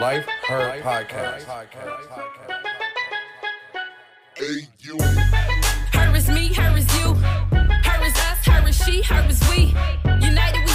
Life Her Podcast. Hey, you. Her is me, her is you. Her is us, her is she, her is we. United we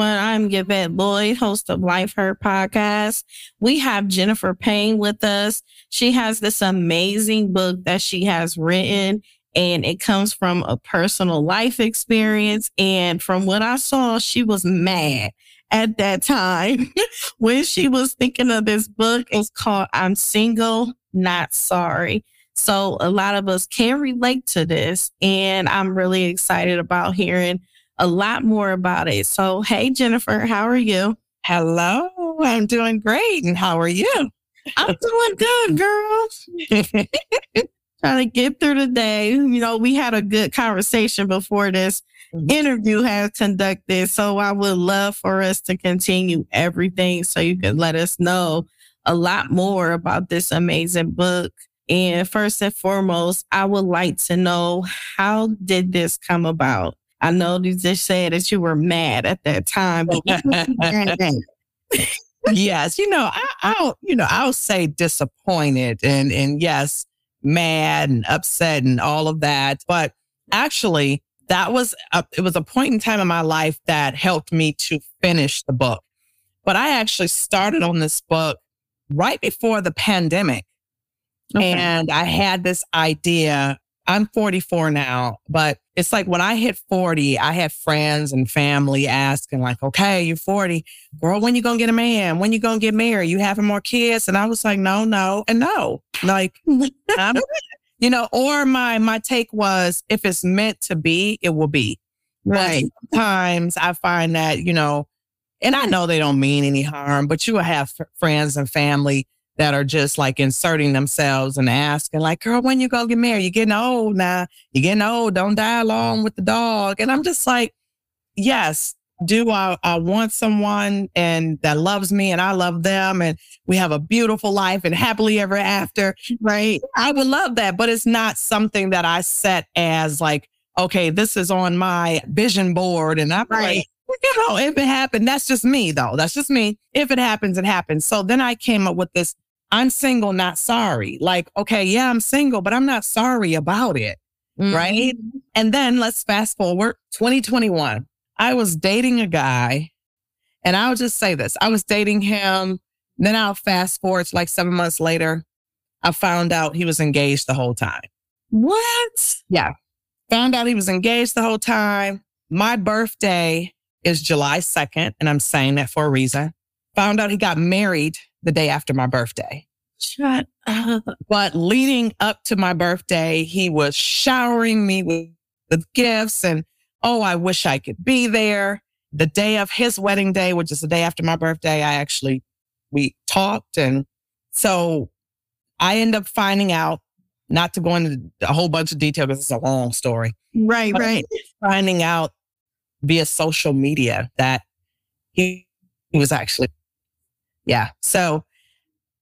everyone, I'm Yvette Lloyd, host of Life Her podcast. We have Jennifer Payne with us. She has this amazing book that she has written and it comes from a personal life experience. And from what I saw, she was mad at that time when she was thinking of this book. It's called I'm Single, Not Sorry. So a lot of us can relate to this and I'm really excited about hearing a lot more about it. So, hey, Jennifer, how are you? Hello, I'm doing great. And how are you? I'm doing good, girl. Trying to get through the day. You know, we had a good conversation before this mm-hmm. interview has conducted. So I would love for us to continue everything so you can mm-hmm. let us know a lot more about this amazing book. And first and foremost, I would like to know how did this come about? I know you just said that you were mad at that time, but what was you mad at? yes, you know, I, I'll, you know, I'll say disappointed and and yes, mad and upset and all of that. But actually, that was a, it was a point in time in my life that helped me to finish the book. But I actually started on this book right before the pandemic. Okay. And I had this idea. I'm 44 now, but it's like when I hit 40, I had friends and family asking, like, okay, you're 40. Girl, when you gonna get a man? When you gonna get married? You having more kids? And I was like, no, no, and no. Like, I'm, you know, or my my take was if it's meant to be, it will be. But Right. sometimes I find that, you know, and I know they don't mean any harm, but you will have f- friends and family that are just like inserting themselves and asking, like, girl, when you gonna get married? You're getting old now. You're getting old. Don't die along with the dog. And I'm just like, yes, do I, I want someone and that loves me and I love them and we have a beautiful life and happily ever after. Right. I would love that, but it's not something that I set as like, okay, this is on my vision board. And I'm Right. like, you know, if it happened, that's just me though. That's just me. If it happens, it happens. So then I came up with this I'm single, not sorry. Like, okay, yeah, I'm single, but I'm not sorry about it. Right. Mm-hmm. And then let's fast forward 2021. I was dating a guy, and I'll just say this I was dating him. Then I'll fast forward to like seven months later. I found out he was engaged the whole time. What? Yeah. Found out he was engaged the whole time. My birthday is July 2nd, and I'm saying that for a reason. Found out he got married the day after my birthday. Shut up. But leading up to my birthday, he was showering me with, with gifts and, oh, I wish I could be there. The day of his wedding day, which is the day after my birthday, I actually, we talked. And so I end up finding out, not to go into a whole bunch of detail because it's a long story, Right, right. finding out via social media that he, he was actually, yeah. So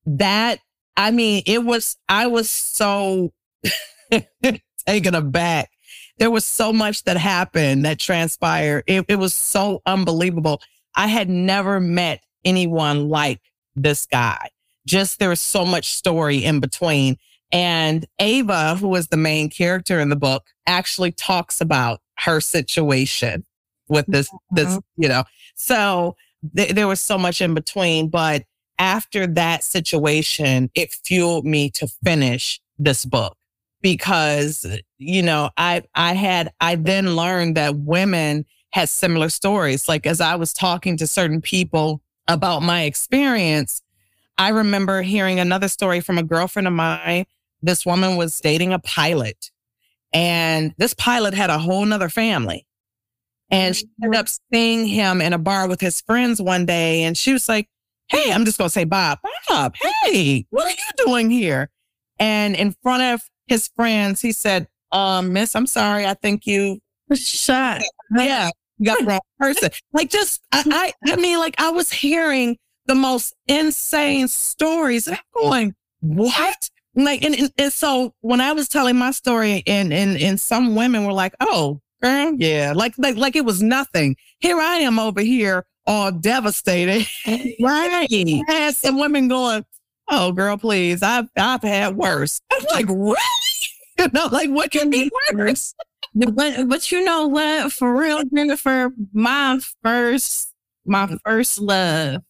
that, I mean, it was, I was so taken aback. There was so much that happened that transpired. It, it was so unbelievable. I had never met anyone like this guy. Just there was so much story in between. And Ava, who is the main character in the book, actually talks about her situation with this, this, mm-hmm. you know. So th- there was so much in between. But after that situation, it fueled me to finish this book because, you know, I, I had, I then learned that women had similar stories. Like as I was talking to certain people about my experience, I remember hearing another story from a girlfriend of mine. This woman was dating a pilot and this pilot had a whole nother family. And she ended up seeing him in a bar with his friends one day. And she was like, Hey, I'm just going to say, Bob, Bob, hey, what are you doing here? And in front of his friends, he said, um, Miss, I'm sorry. I think you, Shut. yeah, you got the wrong person. Like, just, I, I, I mean, like, I was hearing the most insane stories. And I'm going, what? Like, and, and, and so when I was telling my story and, and, and some women were like, oh, yeah, like, like, like it was nothing. Here I am over here all devastated. Right. I had some women going, oh, girl, please, I've, I've had worse. I'm like, really? You know, like what can be worse? But, but you know what? For real, Jennifer, my first, my first love,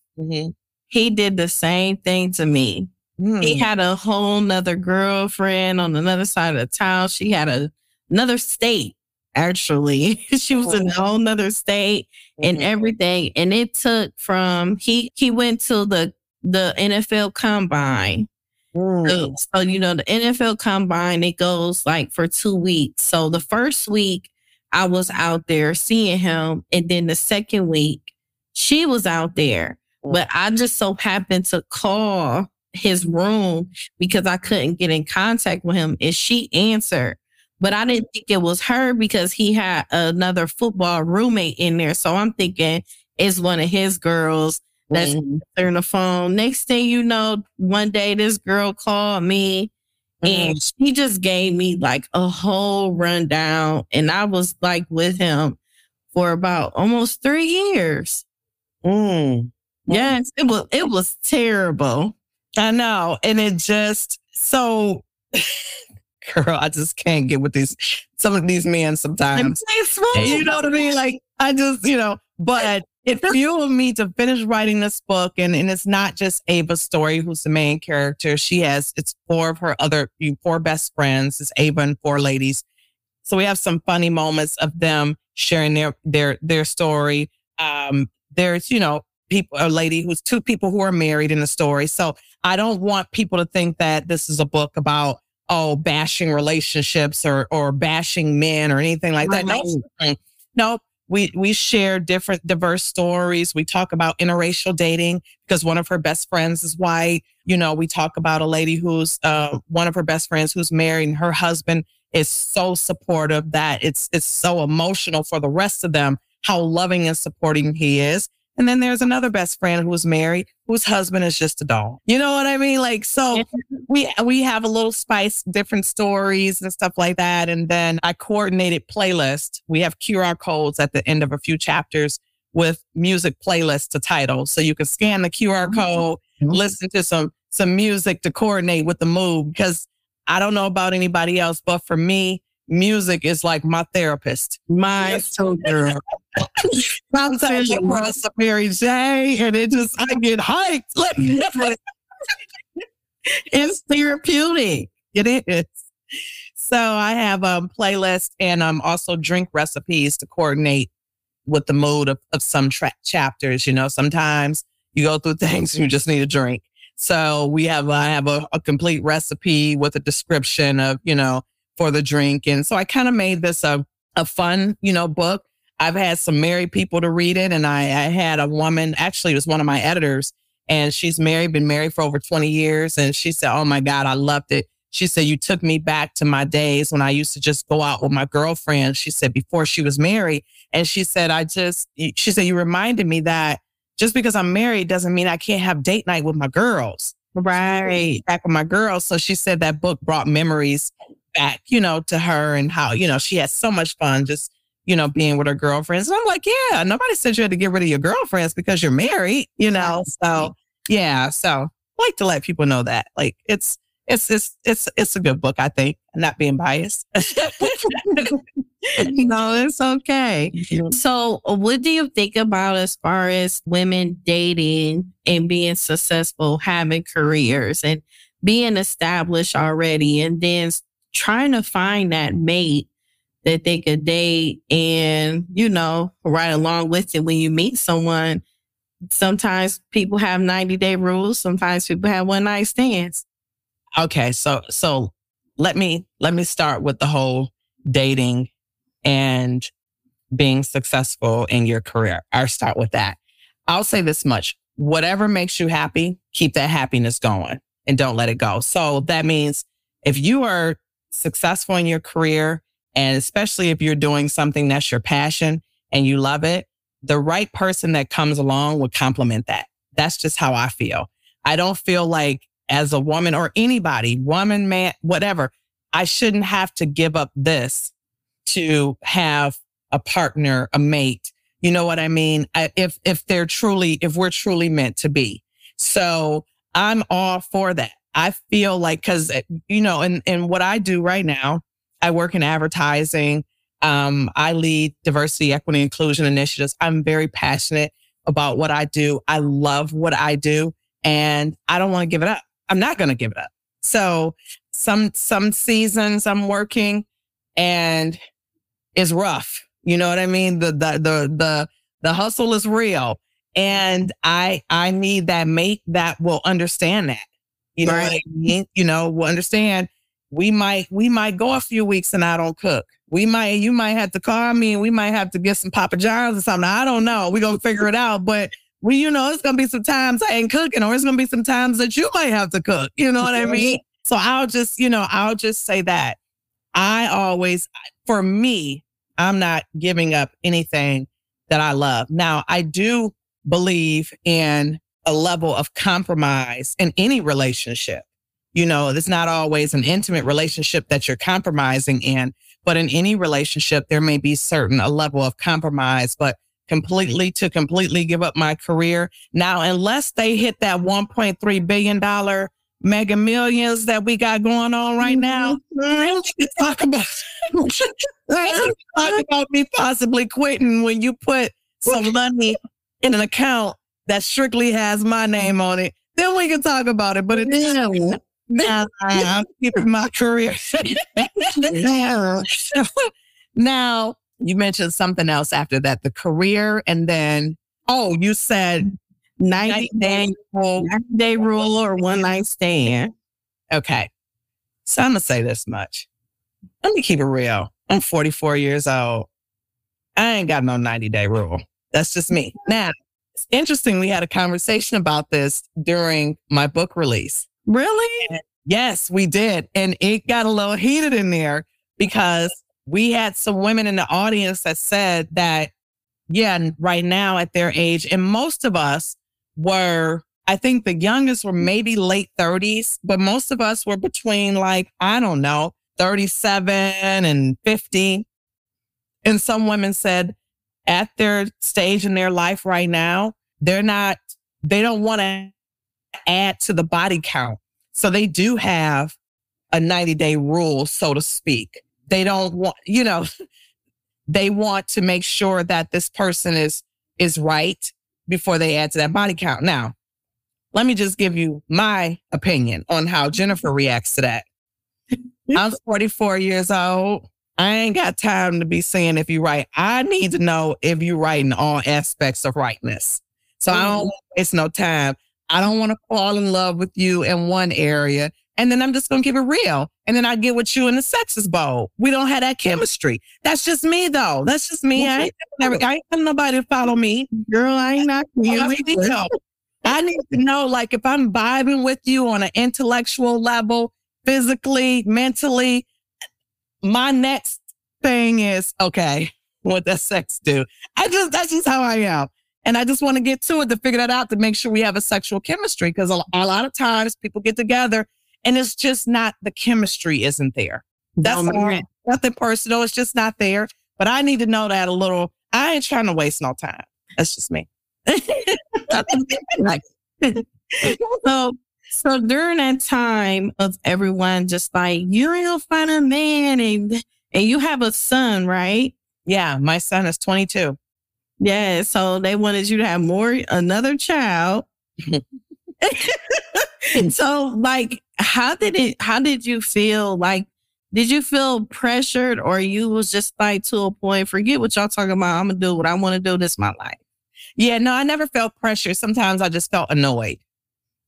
he did the same thing to me. Mm. He had a whole nother girlfriend on another side of the town. She had a another state, actually. she was in a whole nother state and Mhm. everything. And it took from he he went to the the NFL combine. Mm. So, so, you know, the NFL combine, it goes like for two weeks. So the first week I was out there seeing him. And then the second week she was out there. But I just so happened to call his room because I couldn't get in contact with him. And she answered. But I didn't think it was her because he had another football roommate in there. So I'm thinking it's one of his girls that's answering the phone. Next thing you know, one day this girl called me and she just gave me like a whole rundown. And I was like with him for about almost three years. Mm. Yes, it was it was terrible. I know. And it just so girl, I just can't get with these some of these men sometimes. You know what I mean? Like I just, you know, but it fueled me to finish writing this book. And, and it's not just Ava's story, who's the main character. She has, it's four of her other, four best friends. It's Ava and four ladies. So we have some funny moments of them sharing their, their, their story. Um, there's, you know, people, a lady who's two people who are married in the story. So I don't want people to think that this is a book about, oh, bashing relationships or, or bashing men or anything like that. No, no, we we share different diverse stories. We talk about interracial dating because one of her best friends is white. You know, we talk about a lady who's uh, one of her best friends who's married and her husband is so supportive that it's it's so emotional for the rest of them how loving and supporting he is. And then there's another best friend who's married whose husband is just a dog. You know what I mean? Like so we we have a little spice, different stories and stuff like that. And then I coordinated playlist. We have QR codes at the end of a few chapters with music playlist to title. So you can scan the QR oh, code, mm-hmm. listen to some some music to coordinate with the mood. Because I don't know about anybody else, but for me, music is like my therapist. My so girl. Sometimes on some Mary J and it just I get hyped. Let me It's therapeutic. It is. So I have a um, playlist and um also drink recipes to coordinate with the mood of, of some tra- chapters. You know, sometimes you go through things and you just need a drink. So we have I have a, a complete recipe with a description of you know for the drink, and so I kind of made this a a fun you know book. I've had some married people to read it, and I, I had a woman actually it was one of my editors, and she's married, been married for over twenty years, and she said, "Oh my God, I loved it." She said, You took me back to my days when I used to just go out with my girlfriend. She said, before she was married. And she said, I just, she said, you reminded me that just because I'm married doesn't mean I can't have date night with my girls. Right. Back with my girls. So she said that book brought memories back, you know, to her and how, you know, she had so much fun just, you know, being with her girlfriends. And I'm like, yeah, nobody said you had to get rid of your girlfriends because you're married, you know? So yeah. So I like to let people know that. Like it's, it's it's it's it's a good book, I think. I'm not being biased. no, it's okay. Mm-hmm. So, what do you think about as far as women dating and being successful, having careers and being established already, and then trying to find that mate that they could date and, you know, right along with it when you meet someone? Sometimes people have 90 day rules, sometimes people have one night stands. Okay, so so let me let me start with the whole dating and being successful in your career. I'll start with that. I'll say this much. Whatever makes you happy, keep that happiness going and don't let it go. So that means if you are successful in your career, and especially if you're doing something that's your passion and you love it, the right person that comes along would complement that. That's just how I feel. I don't feel like as a woman or anybody, woman, man, whatever, I shouldn't have to give up this to have a partner, a mate. You know what I mean? If, if they're truly, if we're truly meant to be. So I'm all for that. I feel like, cause eh, you know, and, and what I do right now, I work in advertising. Um, I lead diversity, equity, inclusion initiatives. I'm very passionate about what I do. I love what I do and I don't want to give it up. I'm not going to give it up. So some, some seasons I'm working and it's rough. You know what I mean? The, the, the, the, the hustle is real. And I, I need that mate that will understand that. You know right. what I mean? You know, will understand we might we might go a few weeks and I don't cook. We might you might have to call me and we might have to get some Papa John's or something. I don't know. We're gonna figure it out. But we, you know, it's gonna be some times I ain't cooking, or it's gonna be some times that you might have to cook. You know what I mean? So I'll just, you know, I'll just say that. I always for me, I'm not giving up anything that I love. Now I do believe in a level of compromise in any relationship. You know, it's not always an intimate relationship that you're compromising in, but in any relationship, there may be certain a level of compromise, but completely to completely give up my career. Now, unless they hit that $1.3 billion mega millions that we got going on right now, mm-hmm. talk about, talk about me possibly quitting when you put some money in an account that strictly has my name on it. Then we can talk about it. But it's now I'm keeping my career. now you mentioned something else after that, the career, and then oh, you said 90 day rule, 90 day rule or one night stand. Okay. So I'm gonna say this much. Let me keep it real. I'm 44 years old. I ain't got no 90 day rule. That's just me. Now, it's interesting. We had a conversation about this during my book release. Really? Yes, we did. And it got a little heated in there because we had some women in the audience that said that, yeah, right now at their age, and most of us were, I think the youngest were maybe late 30s, but most of us were between like, I don't know, 37 and 50. And some women said at their stage in their life right now, they're not, they don't want to add to the body count. So they do have a 90 day rule, so to speak. They don't want, you know, they want to make sure that this person is, is right before they add to that body count. Now, let me just give you my opinion on how Jennifer reacts to that. I'm 44 years old. I ain't got time to be saying if you right. I need to know if you right in all aspects of rightness. So mm-hmm. I don't waste no time. I don't want to fall in love with you in one area. And then I'm just going to keep it real. And then I get with you in the sexist bowl. We don't have that chemistry. That's just me though. That's just me. I ain't, never, I ain't nobody to follow me. Girl, I ain't not oh, I need to know, like, if I'm vibing with you on an intellectual level, physically, mentally, my next thing is, okay, what does sex do? I just, that's just how I am. And I just want to get to it to figure that out to make sure we have a sexual chemistry. Cause a, a lot of times people get together and it's just not, the chemistry isn't there. That's no, nothing personal. It's just not there. But I need to know that a little. I ain't trying to waste no time. That's just me. so, so during that time of everyone just like, you're gonna find a man and, and you have a son, right? Yeah. My son is 22. Yeah. So they wanted you to have more, another child. so like, how did it, how did you feel? Like, did you feel pressured or you was just like to a point, forget what y'all talking about. I'm to do what I want to do. This my life. Yeah. No, I never felt pressure. Sometimes I just felt annoyed.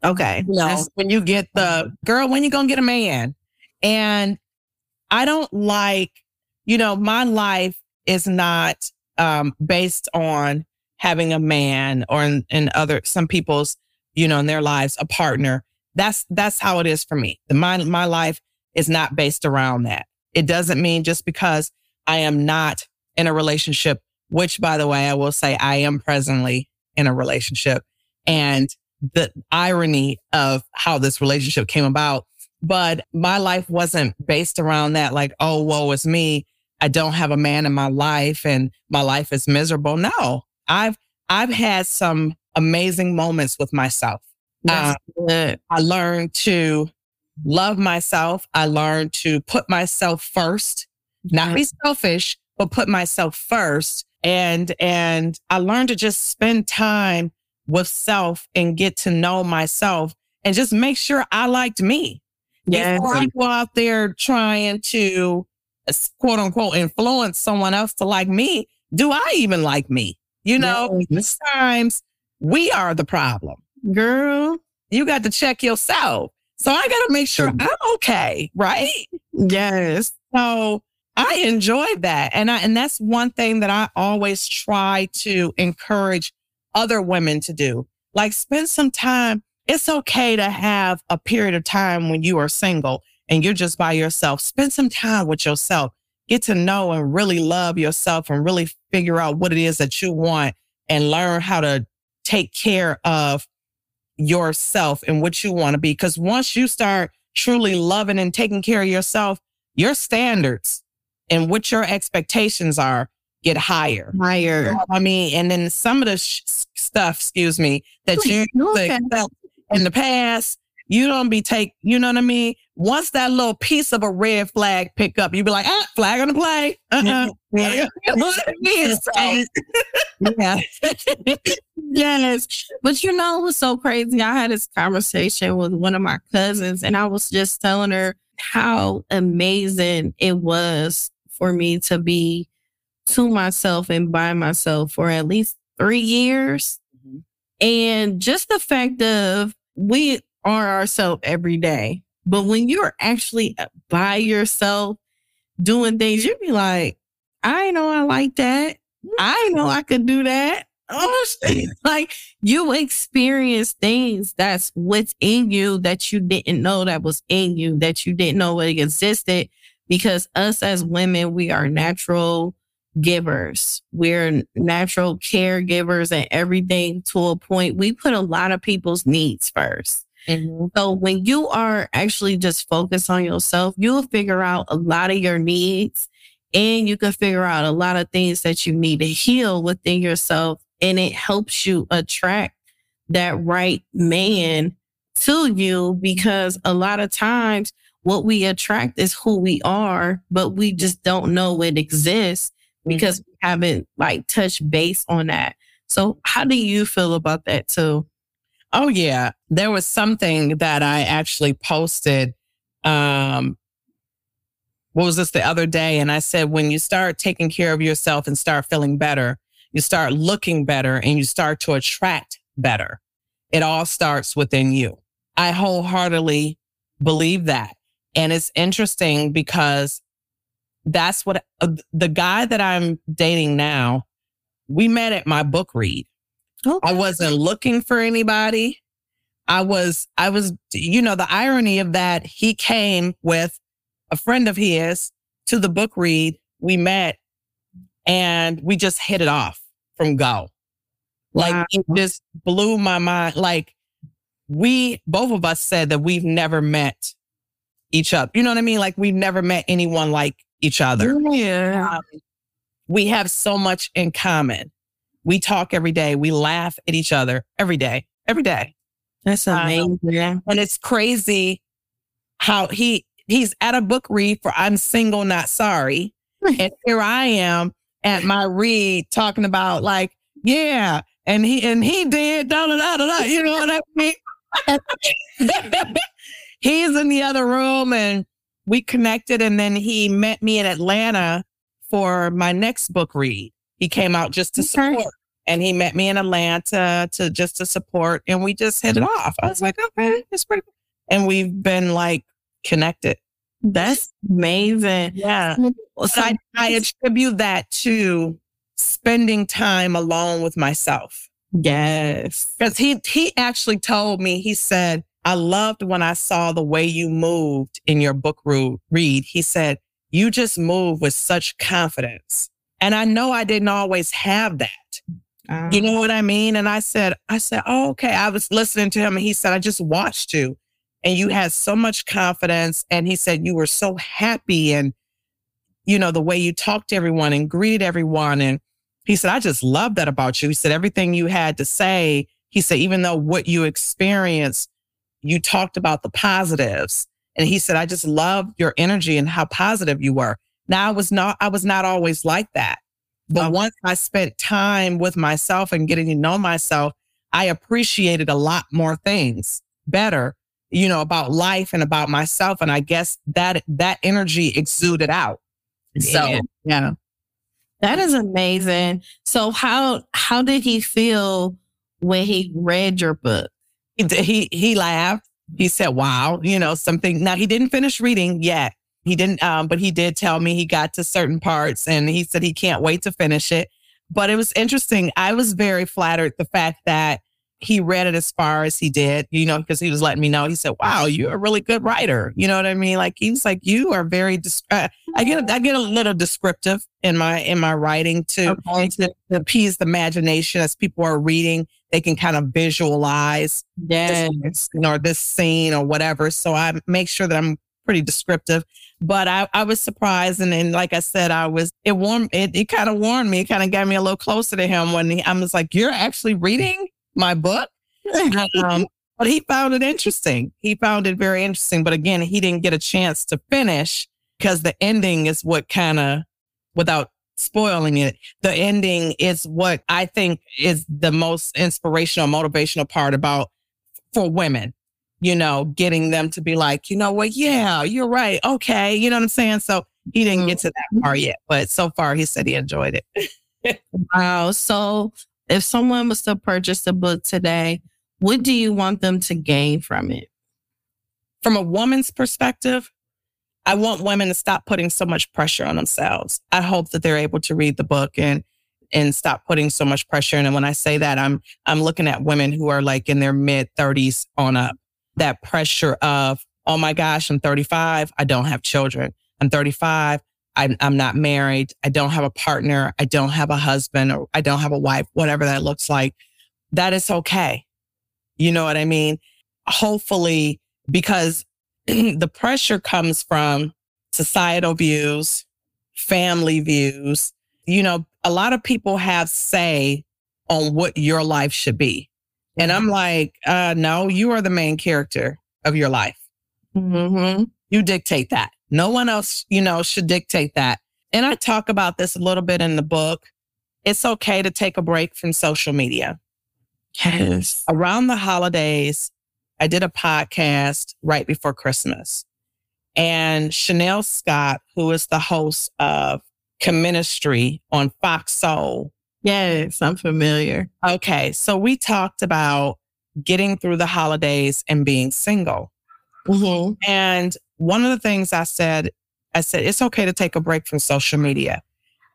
Okay. You know, when you get the girl, when you to get a man? And I don't like, you know, my life is not um, based on having a man or in, in other some people's you know in their lives a partner that's that's how it is for me the my my life is not based around that it doesn't mean just because i am not in a relationship which by the way i will say i am presently in a relationship and the irony of how this relationship came about. But my life wasn't based around that, like, oh, woe is me. I don't have a man in my life and my life is miserable. No, I've I've had some amazing moments with myself. Uh, I learned to love myself. I learned to put myself first, not be selfish, but put myself first. And and I learned to just spend time with self and get to know myself and just make sure I liked me. Yeah. Before I go out there trying to quote unquote influence someone else to like me, do I even like me? You know, sometimes we are the problem. Girl. You got to check yourself. So I got to make sure I'm okay, right? Yes. So I enjoyed that. And I, and that's one thing that I always try to encourage other women to do. Like spend some time. It's okay to have a period of time when you are single and you're just by yourself. Spend some time with yourself. Get to know and really love yourself and really figure out what it is that you want and learn how to take care of yourself and what you want to be. Because once you start truly loving and taking care of yourself, your standards and what your expectations are get higher. Higher. I mean, and then some of the sh- stuff, excuse me, that you Okay. in the past, you don't be take, you know what I mean? Once that little piece of a red flag pick up, you be like, ah, flag on the play. Uh-uh. You know what I mean? So, yeah. yes. But you know what's so crazy? I had this conversation with one of my cousins, and I was just telling her how amazing it was for me to be to myself and by myself for at least three years. Mhm. And just the fact of we are ourselves every day. But when you're actually by yourself doing things, you'd be like, I know I like that. I know I could do that. Oh, like you experience things that's within you that you didn't know that was in you, that you didn't know it existed. Because us as women, we are natural givers. We're natural caregivers and everything to a point. We put a lot of people's needs first. Mm-hmm. So when you are actually just focused on yourself, you'll figure out a lot of your needs and you can figure out a lot of things that you need to heal within yourself. And it helps you attract that right man to you because a lot of times what we attract is who we are, but we just don't know it exists mm-hmm. because we haven't like touched base on that. So how do you feel about that too? Oh yeah, there was something that I actually posted. Um, what was this the other day? And I said, when you start taking care of yourself and start feeling better, you start looking better and you start to attract better. It all starts within you. I wholeheartedly believe that. And it's interesting because that's what uh, the guy that I'm dating now, we met at my book read. I wasn't looking for anybody. I was, I was, you know, the irony of that, he came with a friend of his to the book read. We met and we just hit it off from go. Like Wow. it just blew my mind. Like we, both of us said that we've never met each other. You know what I mean? Like we've never met anyone like each other Yeah. um, we have so much in common. We talk every day. We laugh at each other every day, every day. That's Um, amazing. And it's crazy how he he's at a book read for I'm single, not sorry. and here I am at my read talking about like, yeah, and he and he did da da da da da. You know what I mean? He's in the other room and we connected and then he met me in Atlanta for my next book read. He came out just to Okay. support and he met me in Atlanta to just to support and we just hit it off. I was like, okay, it's pretty cool. And we've been like connected. That's amazing. Yeah. Mm-hmm. So I, I attribute that to spending time alone with myself. yes. Because he he actually told me, he said, I loved when I saw the way you moved in your book read. He said, you just move with such confidence. And I know I didn't always have that. You ah. know what I mean? And I said, I said, oh, okay. I was listening to him and he said, I just watched you and you had so much confidence. And he said, you were so happy and, you know, the way you talked to everyone and greeted everyone. And he said, I just love that about you. He said, everything you had to say, he said, even though what you experienced, you talked about the positives. And he said, I just love your energy and how positive you were. Now I was not, I was not always like that. But Oh. once I spent time with myself and getting to know myself, I appreciated a lot more things better, you know, about life and about myself. And I guess that that energy exuded out. So Yeah. yeah. That is amazing. So how how did he feel when he read your book? He, he he laughed. He said, "Wow, you know something." Now he didn't finish reading yet. He didn't, um, but he did tell me he got to certain parts, and he said he can't wait to finish it. But it was interesting. I was very flattered the fact that he read it as far as he did. You know, because he was letting me know. He said, "Wow, you're a really good writer." You know what I mean? Like he was like, "You are very." Dis- uh, I get I get a little descriptive in my in my writing to Okay. to appease the imagination as people are reading. They can kind of visualize Yes. this scene or this scene or whatever. So I make sure that I'm pretty descriptive. But I, I was surprised. And then, like I said, I was, it warmed, it, it kind of warned me. It kind of got me a little closer to him when he, I was like, You're actually reading my book? um, but he found it interesting. He found it very interesting. But again, he didn't get a chance to finish because the ending is what kind of, without spoiling it, the ending is what I think is the most inspirational, motivational part about for women, you know, getting them to be like, you know what? Yeah, you're right. Okay. You know what I'm saying? So he didn't get mm-hmm. to that part yet, but so far he said he enjoyed it. Wow. So if someone was to purchase the book today, what do you want them to gain from it? From a woman's perspective, I want women to stop putting so much pressure on themselves. I hope that they're able to read the book and and stop putting so much pressure. And when I say that, I'm I'm looking at women who are like in their mid 30s on up. That pressure of, oh my gosh, I'm 35, I don't have children. I'm 35, I'm I'm not married, I don't have a partner, I don't have a husband, or I don't have a wife, whatever that looks like. That is okay. You know what I mean? Hopefully, because the pressure comes from societal views, family views. You know, a lot of people have say on what your life should be. And I'm like, uh, no, you are the main character of your life. Mm-hmm. You dictate that. No one else, you know, should dictate that. And I talk about this a little bit in the book. It's okay to take a break from social media Yes. around the holidays, I did a podcast right before Christmas. And Chanel Scott, who is the host of Comministry on Fox Soul. Yes, I'm familiar. Okay, so we talked about getting through the holidays and being single. Mm-hmm. And one of the things I said, I said, it's okay to take a break from social media.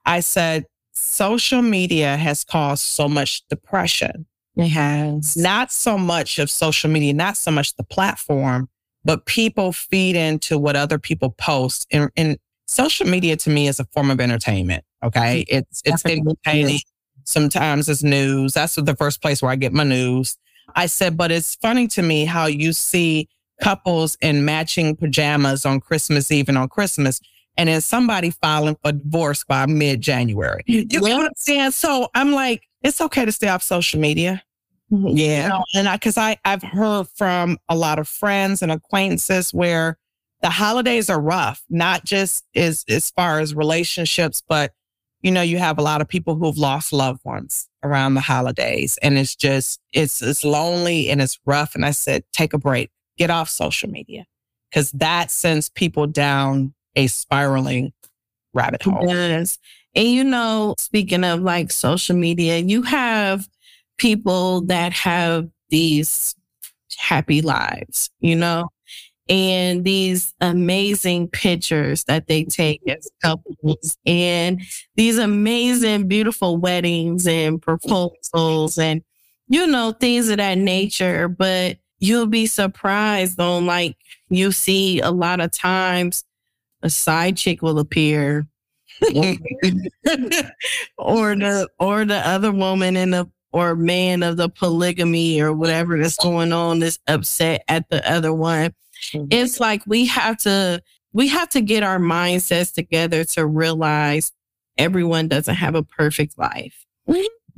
I said, social media has caused so much depression It has. not so much of social media, not so much the platform, but people feed into what other people post. And, and social media to me is a form of entertainment. Okay. It's, it's Definitely entertaining. Sometimes it's news. That's the first place where I get my news. I said, but it's funny to me how you see couples in matching pajamas on Christmas Eve and on Christmas. And then somebody filing for divorce by mid January. You know what I'm saying? So I'm like, it's okay to stay off social media. Mm-hmm. You Yeah. know, and I, cause I, I've heard from a lot of friends and acquaintances where the holidays are rough, not just as, as far as relationships, but you know, you have a lot of people who've lost loved ones around the holidays and it's just, it's, it's lonely and it's rough. And I said, take a break, get off social media because that sends people down a spiraling rabbit hole. Yes. And you know, speaking of like social media, you have people that have these happy lives, you know, and these amazing pictures that they take as couples and these amazing, beautiful weddings and proposals and, you know, things of that nature. But you'll be surprised on like you see a lot of times a side chick will appear or the or the other woman in the or man of the polygamy or whatever that's going on is upset at the other one. It's like we have to we have to get our mindsets together to realize everyone doesn't have a perfect life.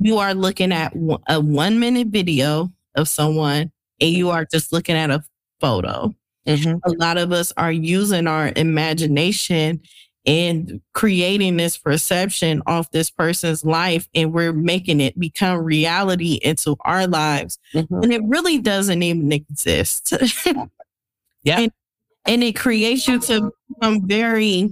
You are looking at a one minute video of someone and you are just looking at a photo. Mhm. A lot of us are using our imagination and creating this perception off this person's life and we're making it become reality into our lives Mhm. and it really doesn't even exist. Yeah. And, and it creates you to become very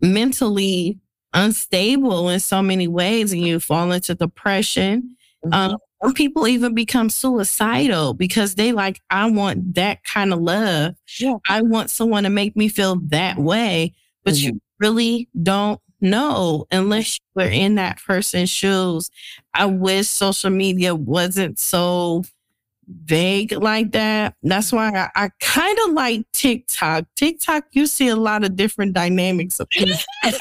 mentally unstable in so many ways and you fall into depression. Mm-hmm. Um, some people even become suicidal because they like, I want that kind of love. Yeah. I want someone to make me feel that way, but you mm-hmm. really don't know unless mm-hmm. you're in that person's shoes. I wish social media wasn't so vague like that. That's why I, I kind of like TikTok. TikTok, you see a lot of different dynamics of people.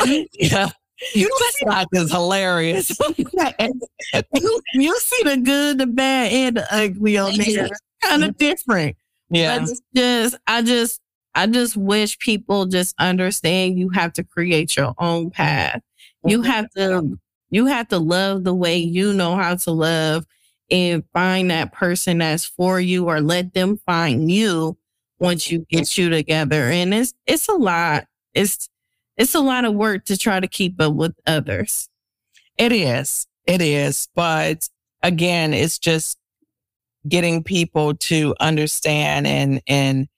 yeah. You TikTok is hilarious. you, you see the good, the bad, and the ugly on there. Kind of different. yeah. But just, I just, I just wish people just understand you have to create your own path. You have to, you have to love the way you know how to love and find that person that's for you or let them find you once you get you together. And it's, it's a lot. It's, it's a lot of work to try to keep up with others. It is. It is. But again, it's just getting people to understand and and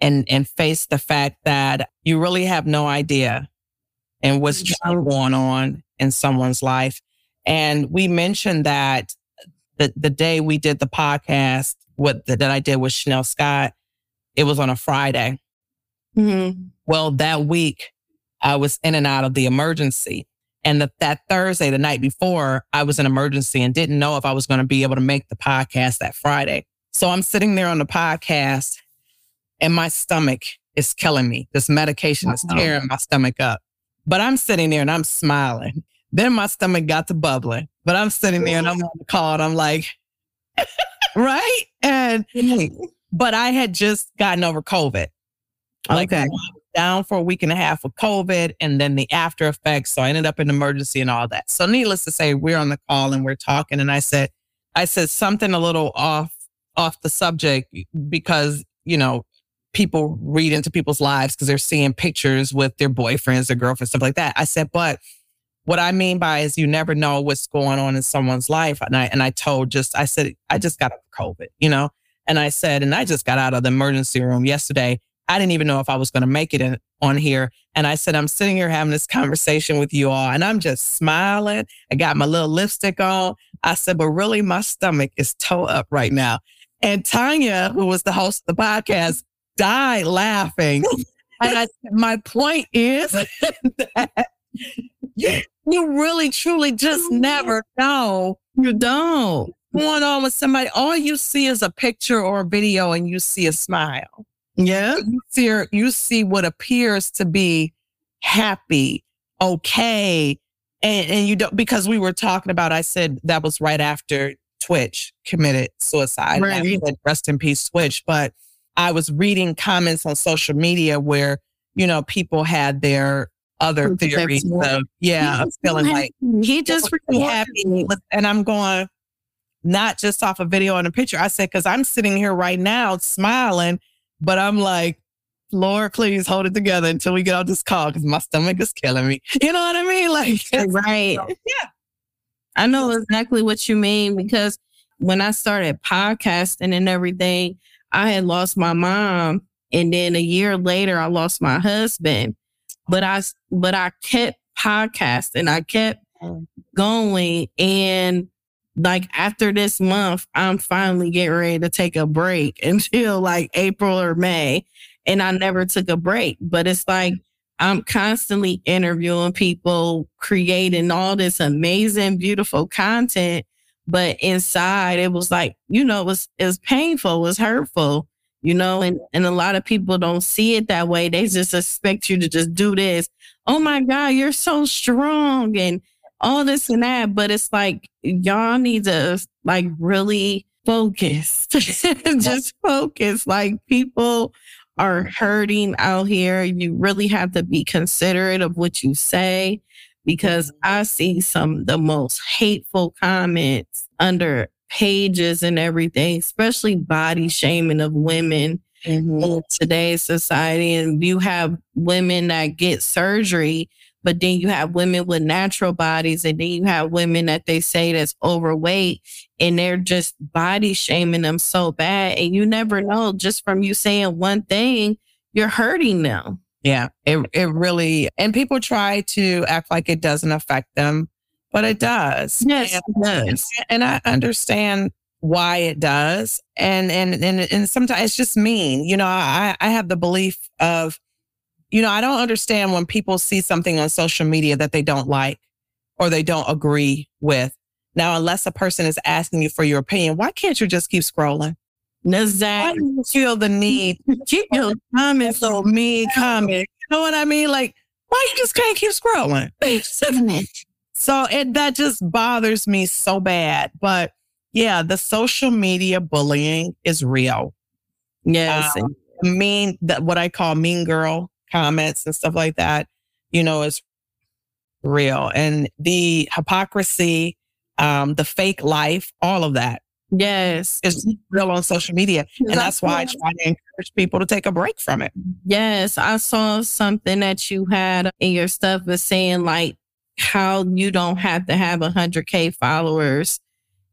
and and face the fact that you really have no idea and what's going on in someone's life. And we mentioned that the the day we did the podcast, what that I did with Chanel Scott, it was on a Friday. Mm-hmm. Well, that week I was in and out of the emergency. And the, that Thursday, the night before, I was in emergency and didn't know if I was going to be able to make the podcast that Friday. So I'm sitting there on the podcast and my stomach is killing me. This medication is tearing my stomach up. But I'm sitting there and I'm smiling. Then my stomach got to bubbling. But I'm sitting there and I'm on the call and I'm like, right? And but I had just gotten over COVID. Like Okay. I was down for a week and a half with COVID and then the after effects. So I ended up in emergency and all that. So needless to say, we're on the call and we're talking. And I said, I said something a little off off the subject because, you know, people read into people's lives because they're seeing pictures with their boyfriends, their girlfriends, stuff like that. I said, but what I mean by is you never know what's going on in someone's life. And I and I told just I said, I just got over COVID, you know? And I said, and I just got out of the emergency room yesterday. I didn't even know if I was going to make it in, on here. And I said, I'm sitting here having this conversation with you all, and I'm just smiling. I got my little lipstick on. I said, but really, my stomach is toe up right now. And Tanya, who was the host of the podcast, died laughing. and I, my point is that you, you really, truly just oh, never know You don't. going on with somebody. All you see is a picture or a video, and you see a smile Yeah. you see, you see what appears to be happy, okay. And, and you don't, because we were talking about, I said that was right after Twitch committed suicide. Right. Said, rest in peace, Twitch. But I was reading comments on social media where, you know, people had their other theories of, yeah, of feeling like, he just really happy. with- And I'm going, not just off a video and a picture. I said, because I'm sitting here right now smiling, but I'm like, Lord, please hold it together until we get off this call because my stomach is killing me. You know what I mean? Like, Right. yeah. I know exactly what you mean because when I started podcasting and everything, I had lost my mom. And then a year later, I lost my husband. But I, but I kept podcasting. I kept going. And like after this month, I'm finally getting ready to take a break until like April or May. And I never took a break. But it's like I'm constantly interviewing people, creating all this amazing, beautiful content. But inside, it was like, you know, it was, it was painful, it was hurtful. You know, and, and a lot of people don't see it that way. They just expect you to just do this. Oh my God, you're so strong and all this and that. But it's like, y'all need to like really focus, just focus. Like people are hurting out here. You really have to be considerate of what you say because mm-hmm. I see some the most hateful comments under pages and everything, especially body shaming of women Mm-hmm. in today's society. And you have women that get surgery, but then you have women with natural bodies, and then you have women that they say that's overweight and they're just body shaming them so bad. And you never know just from you saying one thing, you're hurting them. Yeah, it it really and people try to act like it doesn't affect them, but it does. Yes, and, it does. and I understand why it does. And and and and sometimes it's just mean. You know, I I have the belief of, you know, I don't understand when people see something on social media that they don't like or they don't agree with. Now, unless a person is asking you for your opinion, why can't you just keep scrolling? Why Exactly. do you feel the need Keep your comments so me, comment. You know what I mean? Like, why you just can't keep scrolling? So it that just bothers me so bad. But yeah, the social media bullying is real. Yes. Um, mean that what I call mean girl comments and stuff like that, you know, is real. And the hypocrisy, um, the fake life, all of that yes. It's real on social media. And that's why I try to encourage people to take a break from it. Yes, I saw something that you had in your stuff was saying like how you don't have to have a hundred K followers,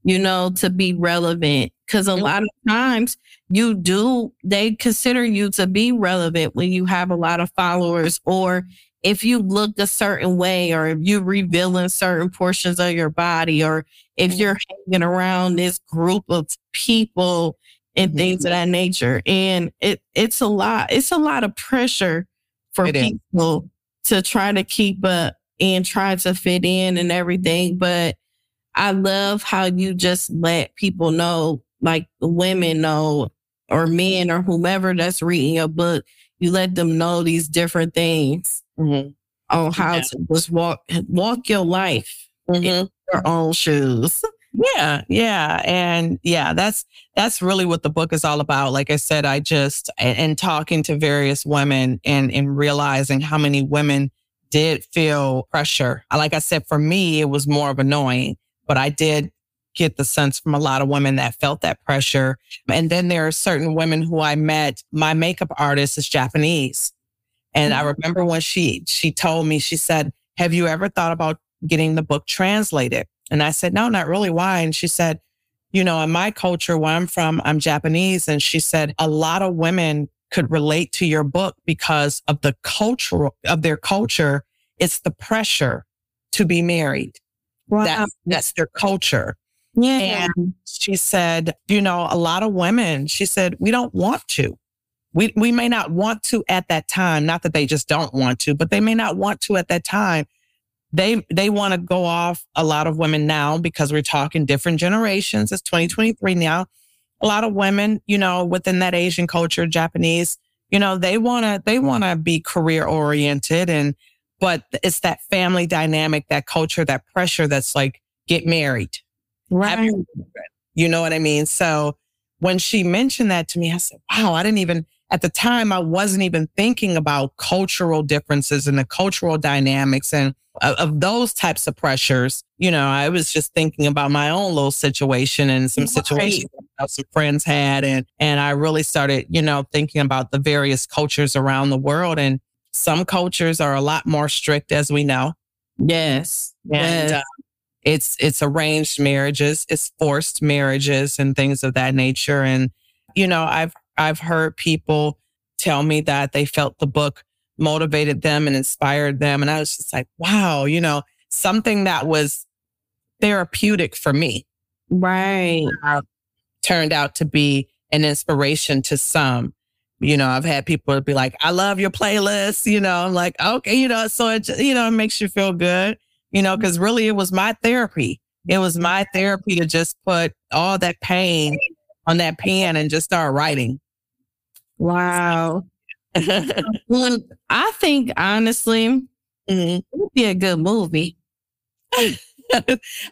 you know, to be relevant. Cause a lot of times you do, they consider you to be relevant when you have a lot of followers or if you look a certain way or if you're revealing certain portions of your body or if you're hanging around this group of people and mm-hmm. things of that nature. And it it's a lot, it's a lot of pressure for It is. people to try to keep up and try to fit in and everything. But I love how you just let people know, like the women know, or men or whomever that's reading your book, you let them know these different things on how Yeah. to just walk walk your life Mhm. your own shoes. Yeah, yeah, and yeah, that's that's really what the book is all about. Like I said, I just and, and talking to various women and and realizing how many women did feel pressure. Like I said, for me, it was more of annoying, but I did get the sense from a lot of women that felt that pressure. And then there are certain women who I met. My makeup artist is Japanese, and I mm-hmm. remember when she she told me, she said, "Have you ever thought about getting the book translated?" And I said, no, not really. Why? And she said, you know, in my culture, where I'm from, I'm Japanese. And she said, a lot of women could relate to your book because of the cultural of their culture. It's the pressure to be married. That's, that's their culture. yeah. And she said, you know, a lot of women, she said, we don't want to. We, we may not want to at that time. Not that they just don't want to, but they may not want to at that time. They, they want to go off a lot of women now because we're talking different generations. It's 2023 now. A lot of women, you know, within that Asian culture, Japanese, you know, they want to, they want to be career oriented and, but it's that family dynamic, that culture, that pressure that's like, get married. right. You know what I mean? So when she mentioned that to me, I said, wow, I didn't even, at the time, I wasn't even thinking about cultural differences and the cultural dynamics and of, of those types of pressures. You know, I was just thinking about my own little situation and some situations that some friends had. And, and I really started, you know, thinking about the various cultures around the world. And some cultures are a lot more strict, as we know. Yes. And uh, it's it's arranged marriages, it's forced marriages and things of that nature. And you know, I've I've heard people tell me that they felt the book motivated them and inspired them. And I was just like, wow, you know, something that was therapeutic for me right. turned out to be an inspiration to some. You know, I've had people be like, I love your playlist. You know, I'm like, okay, you know, so it, you know, it makes you feel good, you know, because really it was my therapy. It was my therapy to just put all that pain on that pen and just start writing. Wow. well, I think honestly, Mhm. it would be a good movie. I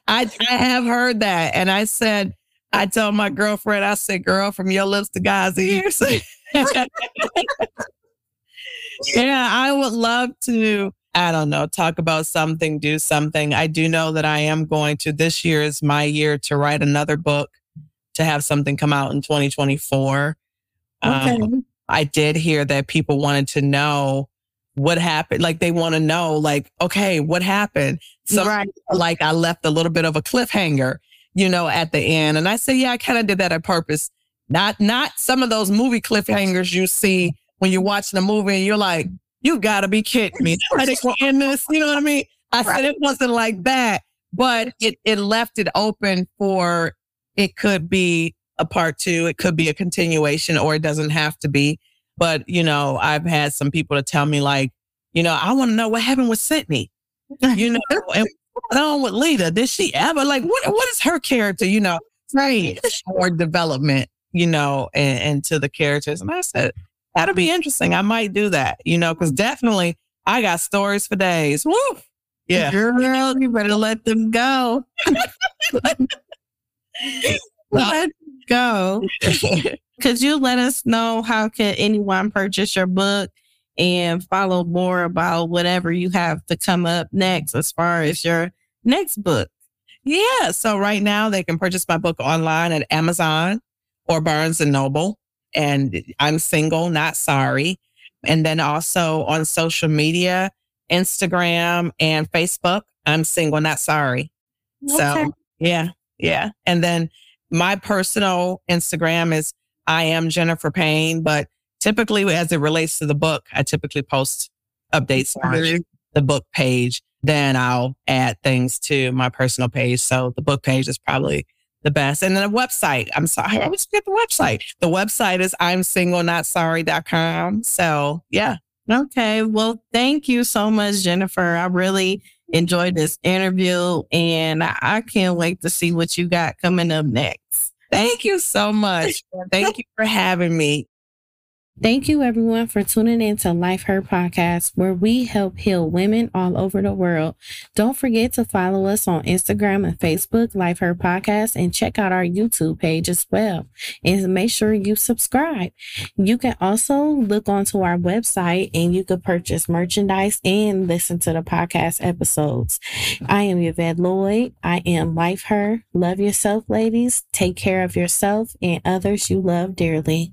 I have heard that, and I said, I told my girlfriend, I said, "Girl, from your lips to God's ears." yeah, I would love to. I don't know, talk about something, do something. I do know that I am going to. This year is my year to write another book, to have something come out in 2024. Okay. Um, I did hear that people wanted to know what happened. Like they want to know, like, okay, what happened? So right. like I left a little bit of a cliffhanger, you know, at the end. And I said, yeah, I kind of did that on purpose. Not, not some of those movie cliffhangers you see when you're watching a movie and you're like, you gotta be kidding me. Gonna end this? You know what I mean? I said it wasn't like that, but it, it left it open for it could be a part two. It could be a continuation or it doesn't have to be. But, you know, I've had some people to tell me like, you know, I want to know what happened with Sydney you know, and what's on with Lita? Did she ever like what? What is her character? You know, Right. more development, you know, and, and to the characters. And I said that'll be interesting. I might do that, you know, because definitely I got stories for days. Woo! Yeah. Girl, you better let them go. let go. Could you let us know how can anyone purchase your book and follow more about whatever you have to come up next as far as your next book? Yeah. So right now they can purchase my book online at Amazon or Barnes and Noble. And I'm single, not sorry. And then also on social media, Instagram and Facebook, I'm single, not sorry. Okay. So yeah, yeah. And then my personal Instagram is I am Jennifer Payne, but typically as it relates to the book, I typically post updates on the book page. Then I'll add things to my personal page. So the book page is probably the best. And then the website. I'm sorry, I always forget the website. The website is I'm single, not sorry.com. So yeah. Okay. Well, thank you so much, Jennifer. I really enjoyed this interview and I I can't wait to see what you got coming up next. Thank you so much. Thank you for having me. Thank you, everyone, for tuning in to Life Her Podcast, where we help heal women all over the world. Don't forget to follow us on Instagram and Facebook, Life Her Podcast, and check out our YouTube page as well. And make sure you subscribe. You can also look onto our website and you can purchase merchandise and listen to the podcast episodes. I am Yvette Lloyd. I am Life Her. Love yourself, ladies. Take care of yourself and others you love dearly.